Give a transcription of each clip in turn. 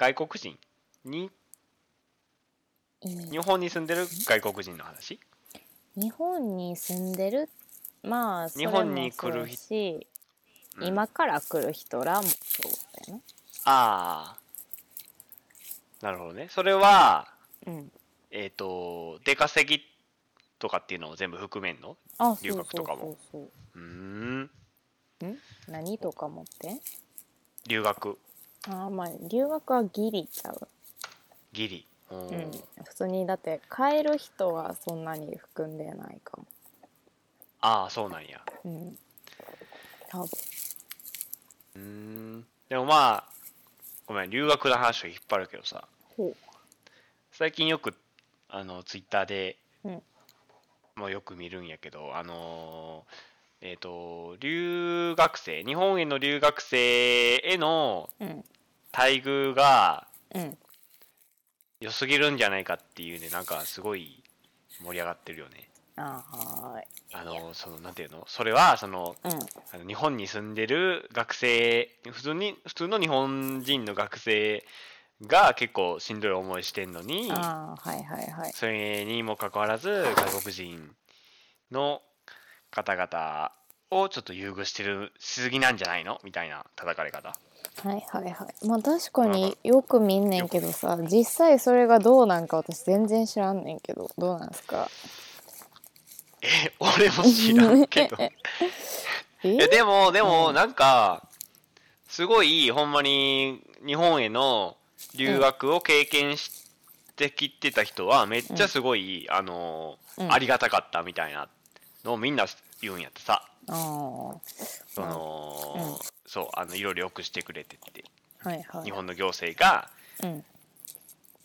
外国人に日本に住んでる外国人の話？日本に住んでる？まあ日本に来るし、うん、今から来る人らもそうだよね。ああなるほどね。それは、うん、えっ、ー、と出稼ぎとかっていうのを全部含めんの？あ留学とかも。うん。ん？何とか持って？留学ああまあ留学はギリちゃう。ギリ。うん、普通にだって帰る人はそんなに含んでないかも。ああそうなんや。うん。多分。うん。でもまあごめん留学の話を引っ張るけどさ。最近よくあのツイッターで、うん、もうよく見るんやけどあのえっ、ー、と留学生日本への留学生への待遇が、うん。良すぎるんじゃないかっていうねなんかすごい盛り上がってるよね。あはい。あのそのなんていうの？それはその,、うん、あの日本に住んでる学生普通に普通の日本人の学生が結構しんどい思いしてんのにあはいはいはい。それにもかかわらず外国人の方々をちょっと優遇してるしすぎなんじゃないの？みたいな叩かれ方。はいはいはい。まあ確かによく見んねんけどさ実際それがどうなんか私全然知らんねんけど。どうなんすか？え俺も知らんけど。え？でもでもなんかすごいほんまに日本への留学を経験してきてた人はめっちゃすごい、うん、あの、うん、ありがたかったみたいなのをみんな言うんやってさ。その、うん、そうあのいろいろよくしてくれてて、はいはい、日本の行政が、うん。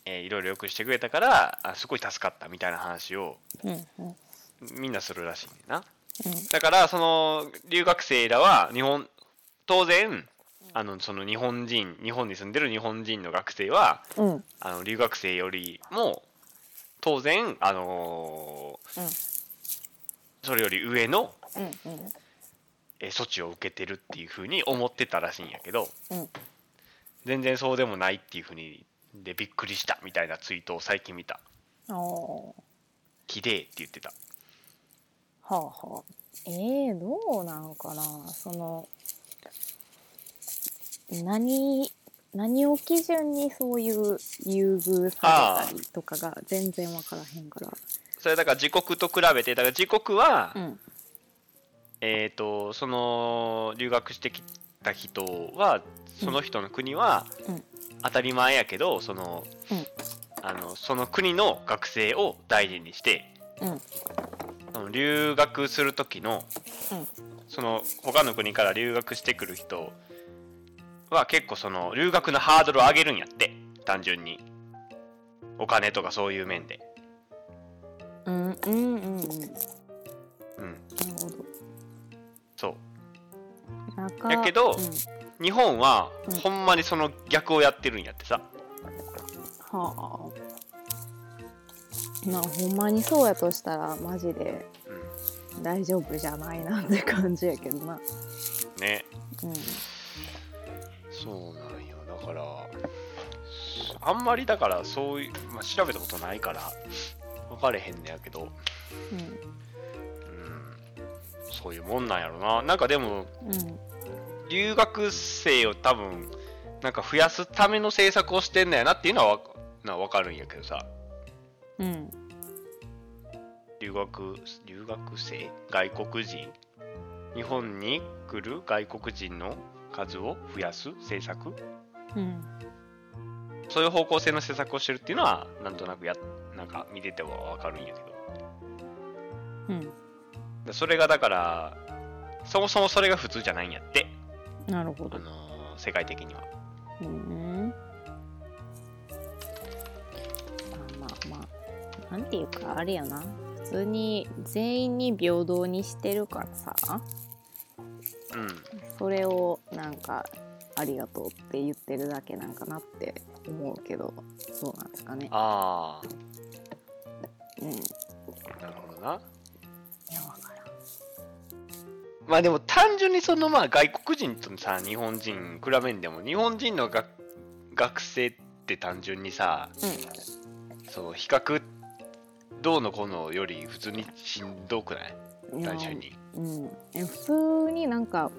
えー、いろいろよくしてくれたからあすごい助かったみたいな話を、うんうん、みんなするらしいんだな、うん、だからその留学生らは日本当然あのその日本人日本に住んでる日本人の学生は、うん、あの留学生よりも当然あのーうん、それより上のうんうん、え措置を受けてるっていうふうに思ってたらしいんやけど、うん、全然そうでもないっていうふうにでびっくりしたみたいなツイートを最近見た「きれい」って言ってた。はあはあ。えー、どうなんかな。その何何を基準にそういう優遇されたりとかが全然分からへんからそれだから自国と比べてだから自国は、うん。えーと、その留学してきた人はその人の国は当たり前やけどその,、あのその国の学生を大事にして、うん、その留学する時の、うん、その他の国から留学してくる人は結構その留学のハードルを上げるんやって単純に。お金とかそういう面で。うんうんうんうん。うん。なるほど。そう。やけど、うん、日本は、ほんまにその逆をやってるんやってさ。はあ。まあほんまにそうやとしたらマジで大丈夫じゃないなって感じやけどな。ね。うん。そうなんよ。だからあんまりだからそういう、まあ、調べたことないから。分かれへんねやけど。うん。そういうもんなんやろな。なんかでも、うん、留学生を多分なんか増やすための政策をしてんだよなっていうのはな分かるんやけどさ、うん、留学留学生外国人。日本に来る外国人の数を増やす政策、うん、そういう方向性の政策をしてるっていうのはなんとなくやなんか見てても分かるんやけど、うん。それがだからそもそもそれが普通じゃないんやって。なるほど、あのー、世界的には。うんまあまあまあなんていうかあれやな。普通に全員に平等にしてるからさ。うん。それをなんかありがとうって言ってるだけなんかなって思うけどそうなんですかね。ああうんなるほどな。いやまあでも単純にそのまあ外国人とさ日本人比べんでも日本人の学学生って単純にさうそう比較どうのこうのより普通にしんどくない？単純に。うん、え普通になんか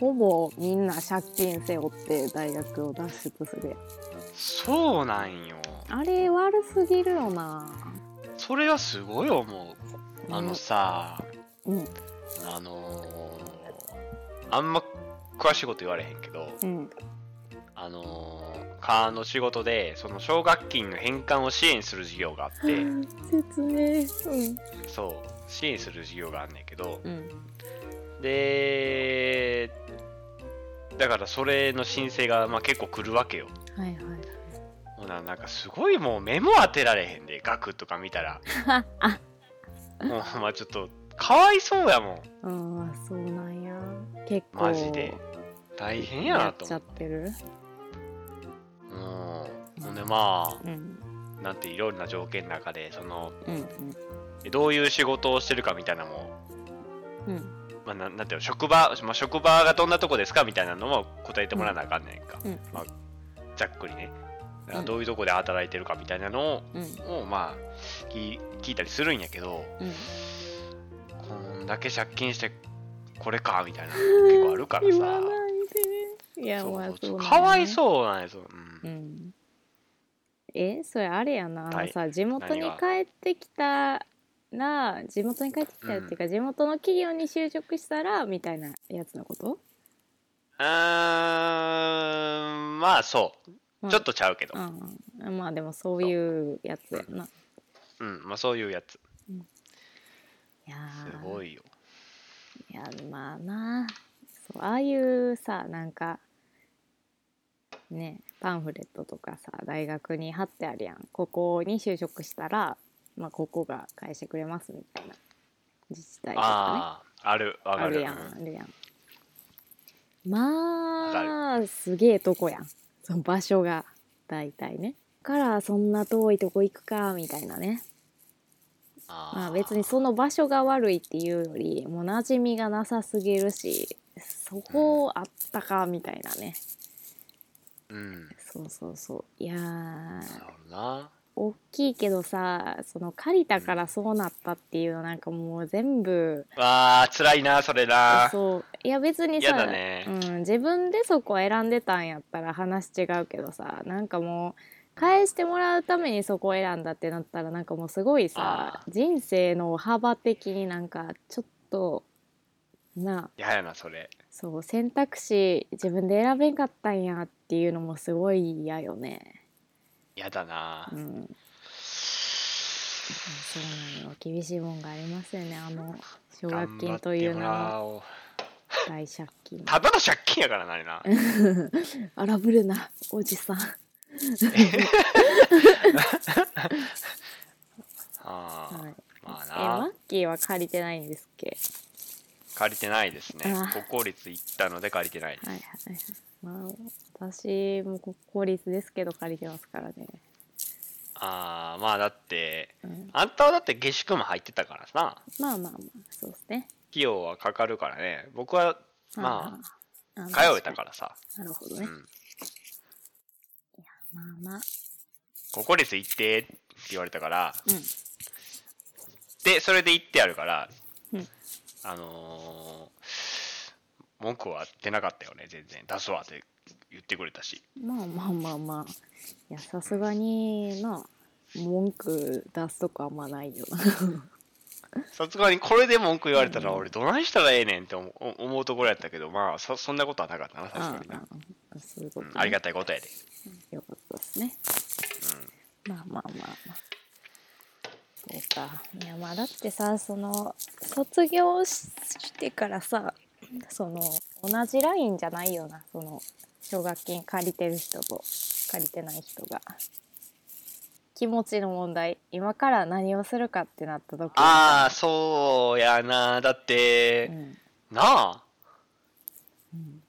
ほぼみんな借金背負って大学を脱出するそうなんよあれ悪すぎるよなそれはすごい思う。あのさ、うん。あのーあんま詳しいこと言われへんけどうん。あのー、カーの仕事でその奨学金の返還を支援する事業があって説明。そう支援する事業があんねんけどうんうん。でだからそれの申請がまあ結構来るわけよ。はいはいほななんかすごいもう目も当てられへんで額とか見たら。あ もうまあちょっとかわいそうやもん。ああそうなんや。結構マジで。大変ややっちゃなと思ってってる？うんほんでまうんあなんていろんな条件の中でそのうん。どういう仕事をしてるかみたいなのもうん。うんまあ、なんなんていうの職場、まあ、職場がどんなとこですかみたいなのも答えてもらわなあかんねんか、うん。まあ、ざっくりねどういうとこで働いてるかみたいなのうん。を、まあ聞聞いたりするんやけどうん。こんだけ借金してこれかみたいなの 結構あるからさ。かわいうそうなんですよ、う、なんん。えそれあれやな。あはい。のさ地元に帰ってきたら地元に帰ってきたらっていうか、地元の企業に就職したらみたいなやつのこと、うーん。まあそうまあちょっとちゃうけど、うん、まあでもそういうやつやな。う。ん。まあそういうやつ。いやー。すごいよ。いやまあな。そうああいうさなんかねパンフレットとかさ大学に貼ってあるやん。ここに就職したら、まあ、ここが返してくれますみたいな。自治体とかあああるあるやんうんあるやん。まあすげえとこやんその場所が大体ね。からそんな遠いとこ行くかみたいなね。まあ別にその場所が悪いっていうよりもう馴染みがなさすぎるしそこあったかみたいなね。うん。そうそうそう。いやー。なるほどな大きいけどさその借りたからそうなったっていうのなんかもう全部わあ辛いなそれな。そう。いや別に嫌さ、だね。うん、自分でそこ選んでたんやったら話違うけどさなんかもう返してもらうためにそこを選んだってなったらなんかもうすごいさあ人生の幅的になんかちょっとな。嫌やなそれ。そう選択肢自分で選べんかったんやっていうのもすごい嫌よね。嫌だな。うん、そうなの。よ厳しいもんがありますよね。あの奨学金という名の大借金。ただの借金やからなあれな。荒ぶるなおじさん。あーはい、えまあなマッキーは借りてないんですっけ？借りてないですね。あ国公立行ったので借りてないです。はいはいはい。まあ私も国公立ですけど借りてますからね。ああまあだってうん、あんたはだって下宿も入ってたからさまあまあまあそうですね。費用はかかるからね僕はまあああ通えたからさ、なるほどね。うん、まあまあ。国公立行ってって言われたからうん。でそれで行ってやるから、うんあのー文句は出なかったよね全然出すわって言ってくれたしまあまあまあまあ。いやさすがにな文句出すとこあんまないよな。さすがにこれで文句言われたらうん俺どないしたらええねんって思うところやったけどまあそそんなことはなかったなさすがにな、ああそういうこと、ねうんありがたいことやで、よかったですね。まあまあまあまあ。そうか。いやまあだってさその卒業ししてからさその同じラインじゃないよなその奨学金借りてる人と借りてない人が。気持ちの問題。今から何をするかってなった時。にああそうやな。だって、うん。なあ。うん、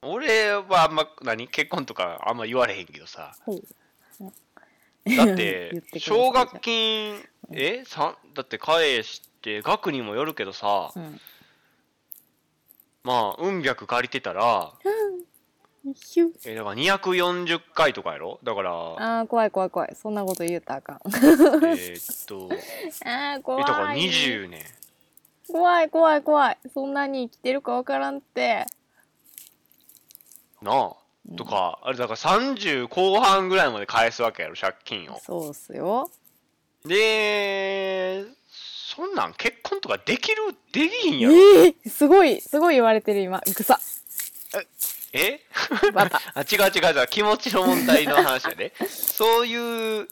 俺はあんま何？結婚とかあんま言われへんけどさ。だっ 言て奨学金え？さだって返して額にもよるけどさ、うんまあ運百借りてたらヒュえだから240回とかやろ？だからあー怖い怖い怖い。そんなこと言うたらあかん。えーっと あー怖い。えだから20年怖い怖い怖い。そんなに生きてるかわからんって。なあ。とか、あれだから30後半ぐらいまで返すわけやろ借金を。そうっすよ。でそんなん結婚とかできるできひんやろ。えー、すごいすごい言われてる今。ぐさえ？あ違う違う違う気持ちの問題の話やで。そういう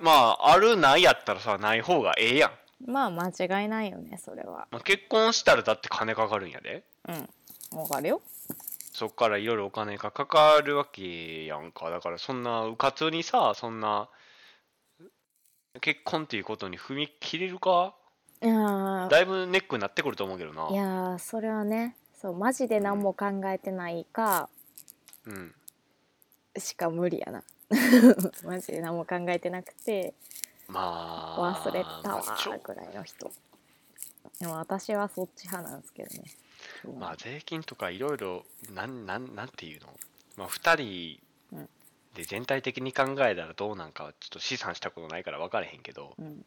まああるないやったらさない方がええやん、まあ間違いないよねそれは。まあ、結婚したらだって金かかるんやで。うん。わかるよ。そっからいろいろお金がかかるわけやんか。だからそんなうかつにさそんな結婚っていうことに踏み切れるか？いやー。だいぶネックになってくると思うけどな。いやーそれはね。そうマジで何も考えてないか。うん。しか無理やな。マジで何も考えてなくて。まあ忘れたわぐらいの人。でも私はそっち派なんですけどねまあ税金とかいろいろなんなんなんていうの？まあ2人うんで全体的に考えたらどうなんかはちょっと試算したことないから分からへんけど。うん。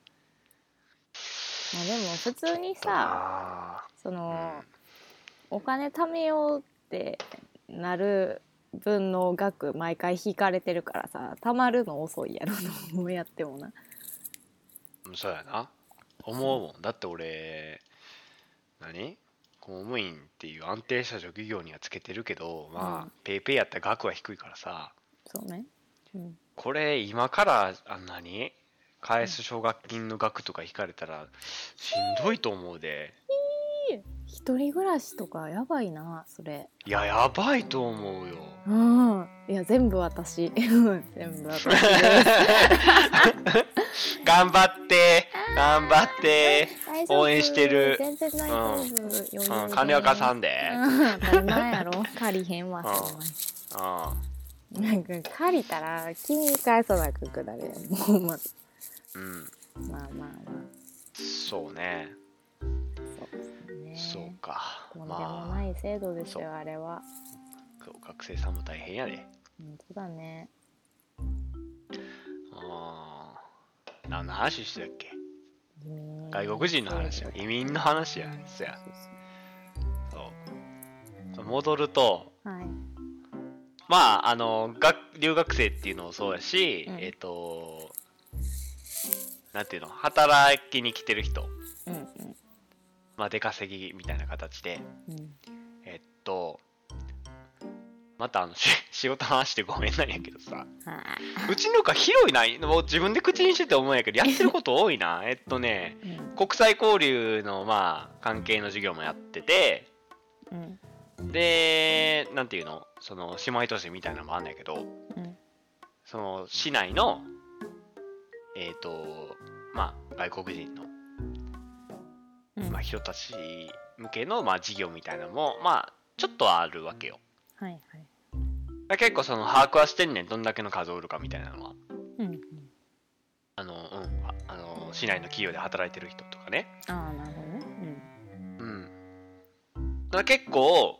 まあでも普通にささそのお金貯めようってなる分の額毎回引かれてるからさ貯まるの遅いやろどうやってもな。そうやな。思うもん。だって俺何？公務員っていう安定した職業にはつけてるけどまあ、うん。ペイペイやったら額は低いからさそうね。うん。これ今からあんなに？返す奨学金の額とか引かれたらしんどいと思うで。一人暮らしとかやばいなそれ。いややばいと思うよ。うん。いや全部私。全部私頑張って。頑張って。応援してる。全然大丈夫、余裕うん、で金は貸さんで。うん。当たり前やろ。借りへんわそん。うんなんか借りたら君に返さなくくだれもうまず。うん。まあまあまあそうね。そうでそうか。とんでもまない制度ですよ、あ。れは。あ学生さんも大変やで。本当だね。あー。何の話してたっけ？外国人の話や。移民の話や。そやそう。そう戻るとはいまああの学留学生っていうのもそうやし、うん。えっ、となんていうの働きに来てる人。うんうん。まあ出稼ぎみたいな形で。うん。えっとまたあのし 仕事の話でごめんなんやけどさ。はうちのか広いなもう自分で口にしてて思うんやけどやってること多いな。えっとね国際交流のまあ関係の授業もやってて。うん。でなんていうの？その姉妹都市みたいなのもあんねんけどうん。その市内のえっ、とまあ外国人の、うん。まあ、人たち向けのまあ授業みたいなのもまあちょっとはあるわけよ。はいはい。だ結構その把握はしてんねん。どんだけの数おるかみたいなのは。うんうん。あのうん。ああの市内の企業で働いてる人とかね。ああなるほどね。うん。だから結構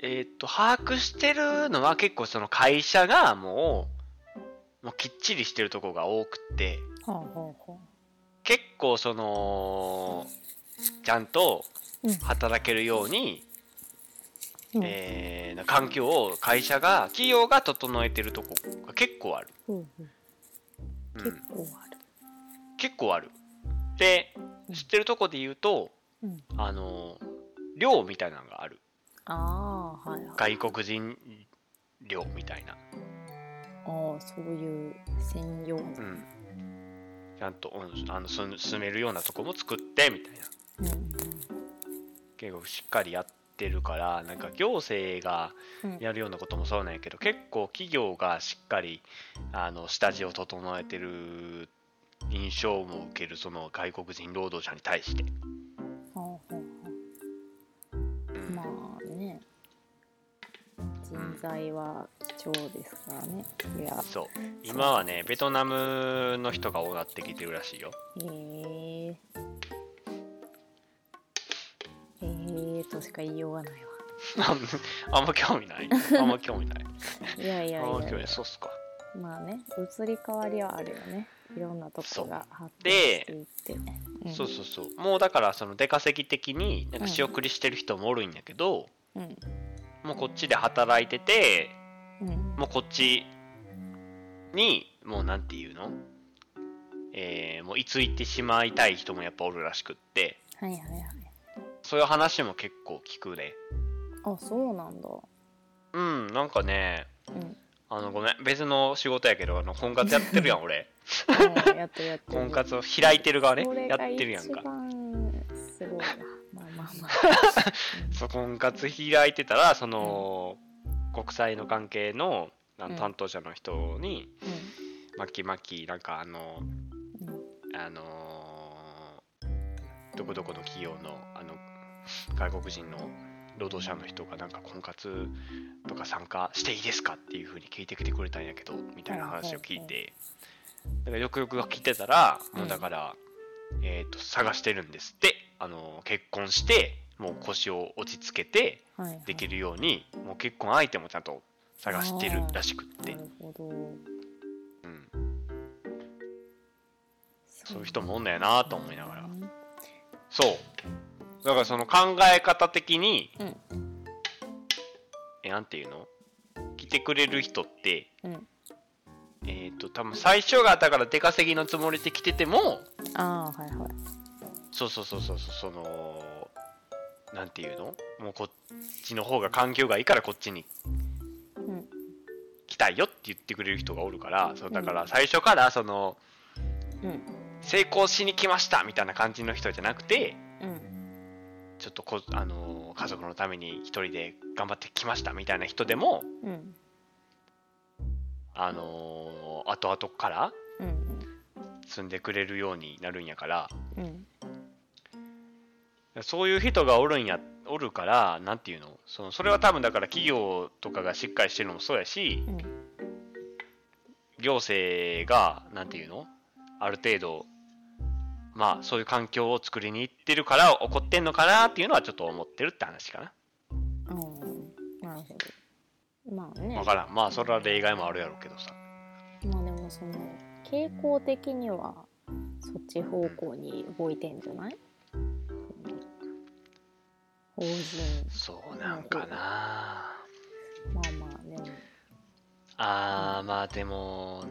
えっ、と把握してるのは結構その会社がもうもうきっちりしてるとこが多くって。ほうほうほ結構そのちゃんと働けるように、うん。えーな環境を会社が企業が整えてるとこが結構ある、ほうん。結構ある。結構ある。でうん。知ってるとこで言うとうん。あの寮みたいなのがあるああはいはい。外国人寮みたいな、ああそういう専用の。うん、ちゃんと、うん、あの住住めるようなとこも作ってみたいな。うん結構しっかりやってるからなんか行政がうん。やるようなこともそうなんやけど結構企業がしっかりあの下地を整えてる印象も受けるその外国人労働者に対して、人材は貴重ですからね。いや。そう。今はねベトナムの人が多なってきてるらしいよ。へえへえとしか言いようがないわ。あんま興味ない？あんま興味ない。いやいやいあんま興味やない。そうっすか。まあね移り変わりはあるよね。いろんなとこが発展でしていって。ねそうそうそう。もうだからその出稼ぎ的になんか仕送りしてる人もおるんやけど、うんもうこっちで働いててうん。もうこっちにもうなんていうの？えー、もういつ行ってしまいたい人もやっぱおるらしくって。はいはいはい。そういう話も結構聞くね。あそうなんだ。うんなんかねうん。あのごめん別の仕事やけどあの婚活やってるやん 俺。婚活を開いてる側ねやってるやん一か番すごいな。まあまあまあ。そう婚活開いてたらその、国際の関係の担当者の人にう「巻き巻きなんかあのんうんあのーどこどこの企業のあの外国人の労働者の人がなんか婚活とか参加していいですかっていうふうに聞いてきてくれたんやけどみたいな話を聞いてだからよくよく聞いてたらもうだから、えー、と探してるんですってあの結婚してもう腰を落ち着けてはいはい。できるようにもう結婚相手もちゃんと探してるらしくって。な、るほど。うん、そういう人もおんだよなと思いながら。うんそう。だからその考え方的に、うん。えなんていうの？来てくれる人ってうん。えっ、と多分最初がだから出稼ぎのつもりで来ててもああはいはいそうそうそうそうそうそのなんていうの？もうこっちの方が環境がいいからこっちにうん来たいよって言ってくれる人がおるからそうだから最初からそのうん。成功しに来ましたみたいな感じの人じゃなくてうん。ちょっとこ、あの家族のために一人で頑張ってきましたみたいな人でも、うん。あの後々からうん。住んでくれるようになるんやからうんそういう人がおるんやおるからなんていうの？そのそれは多分だから企業とかがしっかりしてるのもそうやしうん。行政がなんていうの？ある程度まあそういう環境を作りに行ってるから起こってんのかなっていうのはちょっと思ってるって話かな。うん。なるほど。まあね。分からん。まあそれは例外もあるやろうけどさ。まあでもその傾向的にはそっち方向に動いてんじゃない？法人。そうなんかな。まあまあでも。あーまあでも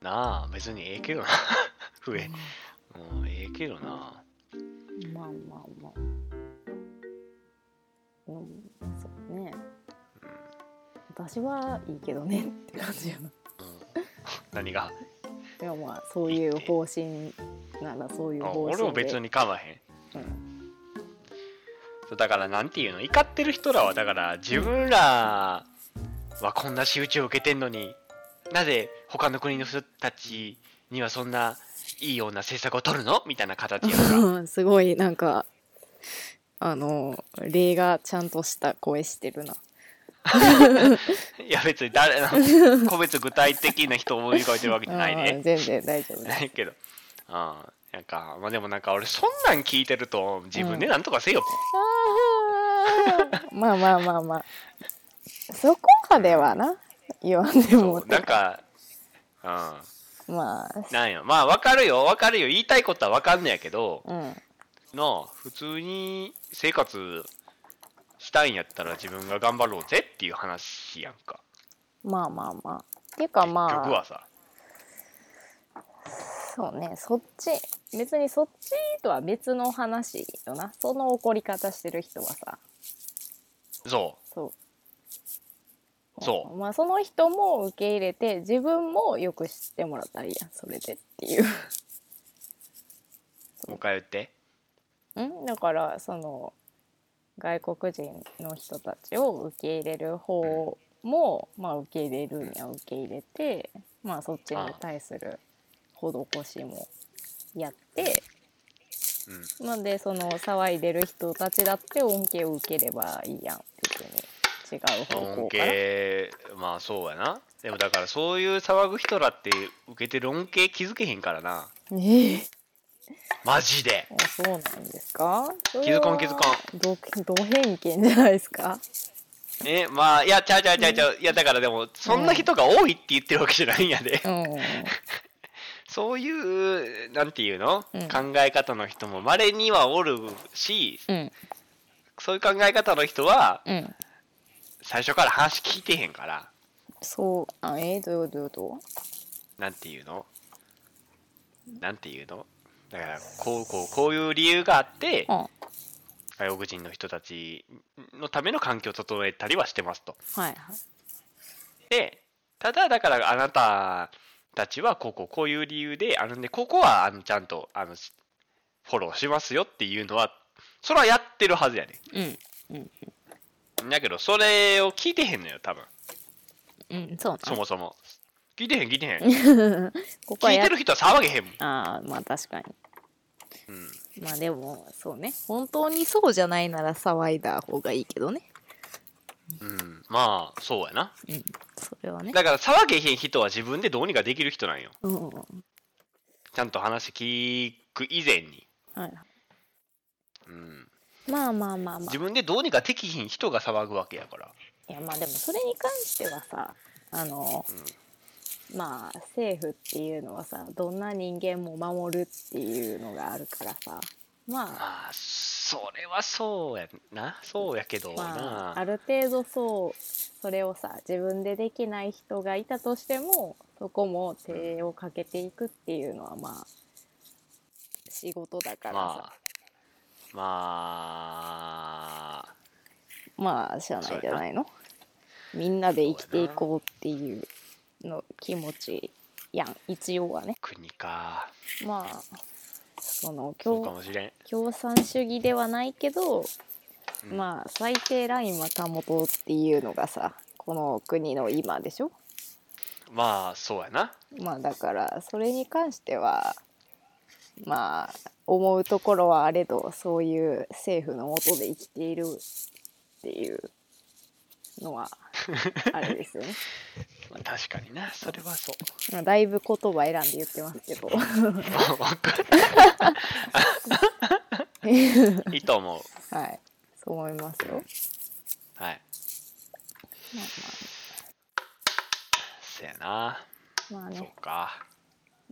なあ別にええけどな。増え。うんええけどな。まあまあまあ。うんそうね。私はいいけどねって感じやな。うん。何が？でもまあそういう方針ならそういうあ方針で。俺も別に構わへんうんそうだからなんていうの怒ってる人らはだから自分らはこんな仕打ちを受けてんのになぜ他の国の人たちにはそんないいような政策を取るの？みたいな形やから すごいなんかあの例がちゃんとした声してるな。いや別に誰の個別具体的な人を思い浮かべてるわけじゃないうんね 全然大丈夫。ないけどああなんかまあでもなんか俺そんなん聞いてると自分でなんとかせよ、あー。まあまあまあまあ。そこまではな。言わんでも。なんかうん。まあ。なんや。まあわかるよ。わかるよ。言いたいことはわかんねやけどうん。なあ普通に生活したいんやったら自分が頑張ろうぜっていう話やんか。まあまあまあ。っていうかまあ。結局はさそうねそっち別にそっちとは別の話よな。その怒り方してる人はさ。そそう。そう。まあその人も受け入れて自分もよく知ってもらったらいいやんそれでっていう。う。もう一回言って。ん？だからその外国人の人たちを受け入れる方も、まあ受け入れるには受け入れてまあそっちに対する施しもやって。うん。なんでその騒いでる人たちだって恩恵を受ければいいやん。別に違う方恩向から。恵まあそうやな。でもだからそういう騒ぐ人らって受けてる恩恵気づけへんからな。ええ。マジで。あそうなんですか？気づかん気づかん。どど偏見じゃないですか？えまあいやちゃうちゃうちゃうちゃう。いやだからでもそんな人が多いって言ってるわけじゃないんやで。うんそういうなんていうの、うん。考え方の人も稀にはおるしうん。そういう考え方の人はうん。最初から話聞いてへんから。そう。あえー、どういうこと？どういうこなんていうの？なんていうの？だからこうこうこういう理由があってと外国人の人たちのための環境を整えたりはしてますと。うんはいはい。でただだからあなたたちはこうこうこういう理由であるんでここはあのちゃんとあのしフォローしますよっていうのはそれはやってるはずやねうんんだけどそれを聞いてへんのよ多分。うんそうそもそも。聞いてへん聞いてへん。な ここ聞いてる人は騒げへんもん、ああまあ確かに。うん、まあでもそうね。本当にそうじゃないなら騒いだ方がいいけどねうん、まあそうやな。うんそれはね。だから騒げへん人は自分でどうにかできる人なんよ。うんはいちゃんと話聞く以前に、はいうん、まあまあまあまあ。自分でどうにかできひん人が騒ぐわけやから。いやまあでもそれに関してはさあの、まあ政府っていうのはさどんな人間も守るっていうのがあるからさまあ。まあそれはそうやな。そうやけどな、まあ、ある程度そうそれをさ自分でできない人がいたとしてもそこも手をかけていくっていうのはまあ仕事だからさ。まあまあまあしゃあないじゃないの。みんなで生きていこうっていうの気持ちやん。一応はね。国か。まあそのそうか共共産主義ではないけど、うん。まあ最低ラインは保とうっていうのがさこの国の今でしょ？まあそうやな。まあだからそれに関してはまあ思うところはあれどそういう政府の下で生きているっていうのはあれですよね。まあ確かにな。それはそう。まあだいぶ言葉選んで言ってますけど。いいと思うはい、そう思いますよ。はい。まそやな。あまあ、まあそねうか。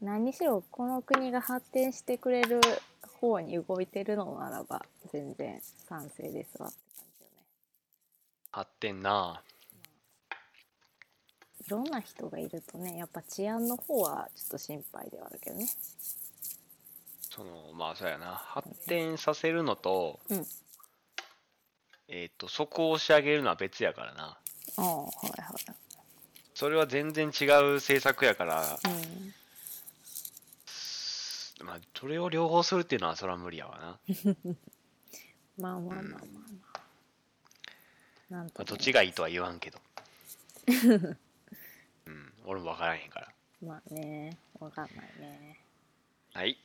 何にしろこの国が発展してくれる方に動いてるのならば全然賛成ですわって感じよね。発展ないろんな人がいるとねやっぱ治安の方はちょっと心配ではあるけどね。そのまあそうやな。発展させるのと、うん。えっ、とそこを押し上げるのは別やからな。ああはいはそれは全然違う政策やから、い。うん。まあ、それを両方するっていうのはそれは無理やわな、まあまあまあまあまあ。なんとまあ、もどっちがいいとは言わんけど うん。俺も分からへんから。まあね。わかんないね。はい。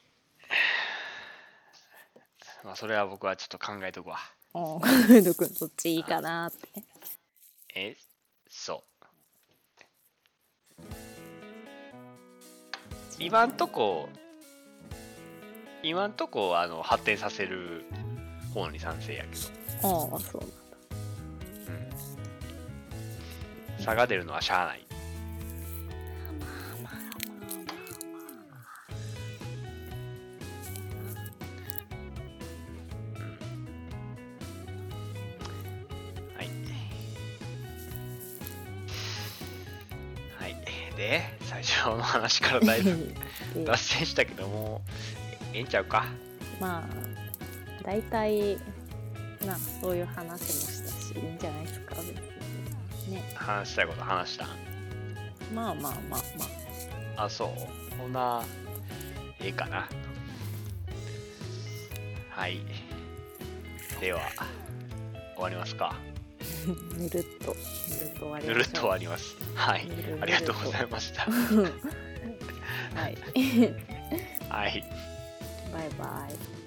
まあそれは僕はちょっと考えとくわ。うん、考えとく。んどっちいいかなって。えそう。今んとこ今んとこあの発展させる方に賛成やけど、ああそうなんだ。うん、差が出るのはしゃあないで最初の話からだいぶで 脱線したけどもうええんちゃうか？まあ大体なそういう話もしたしいいんじゃないですか別に。ね。話したいこと話した。まあまあまあまあ。あそう。ほなええかな。はい。では終わりますかぬるっとぬるっと終わります。はい。ありがとうございました。はい。はい。バイバイ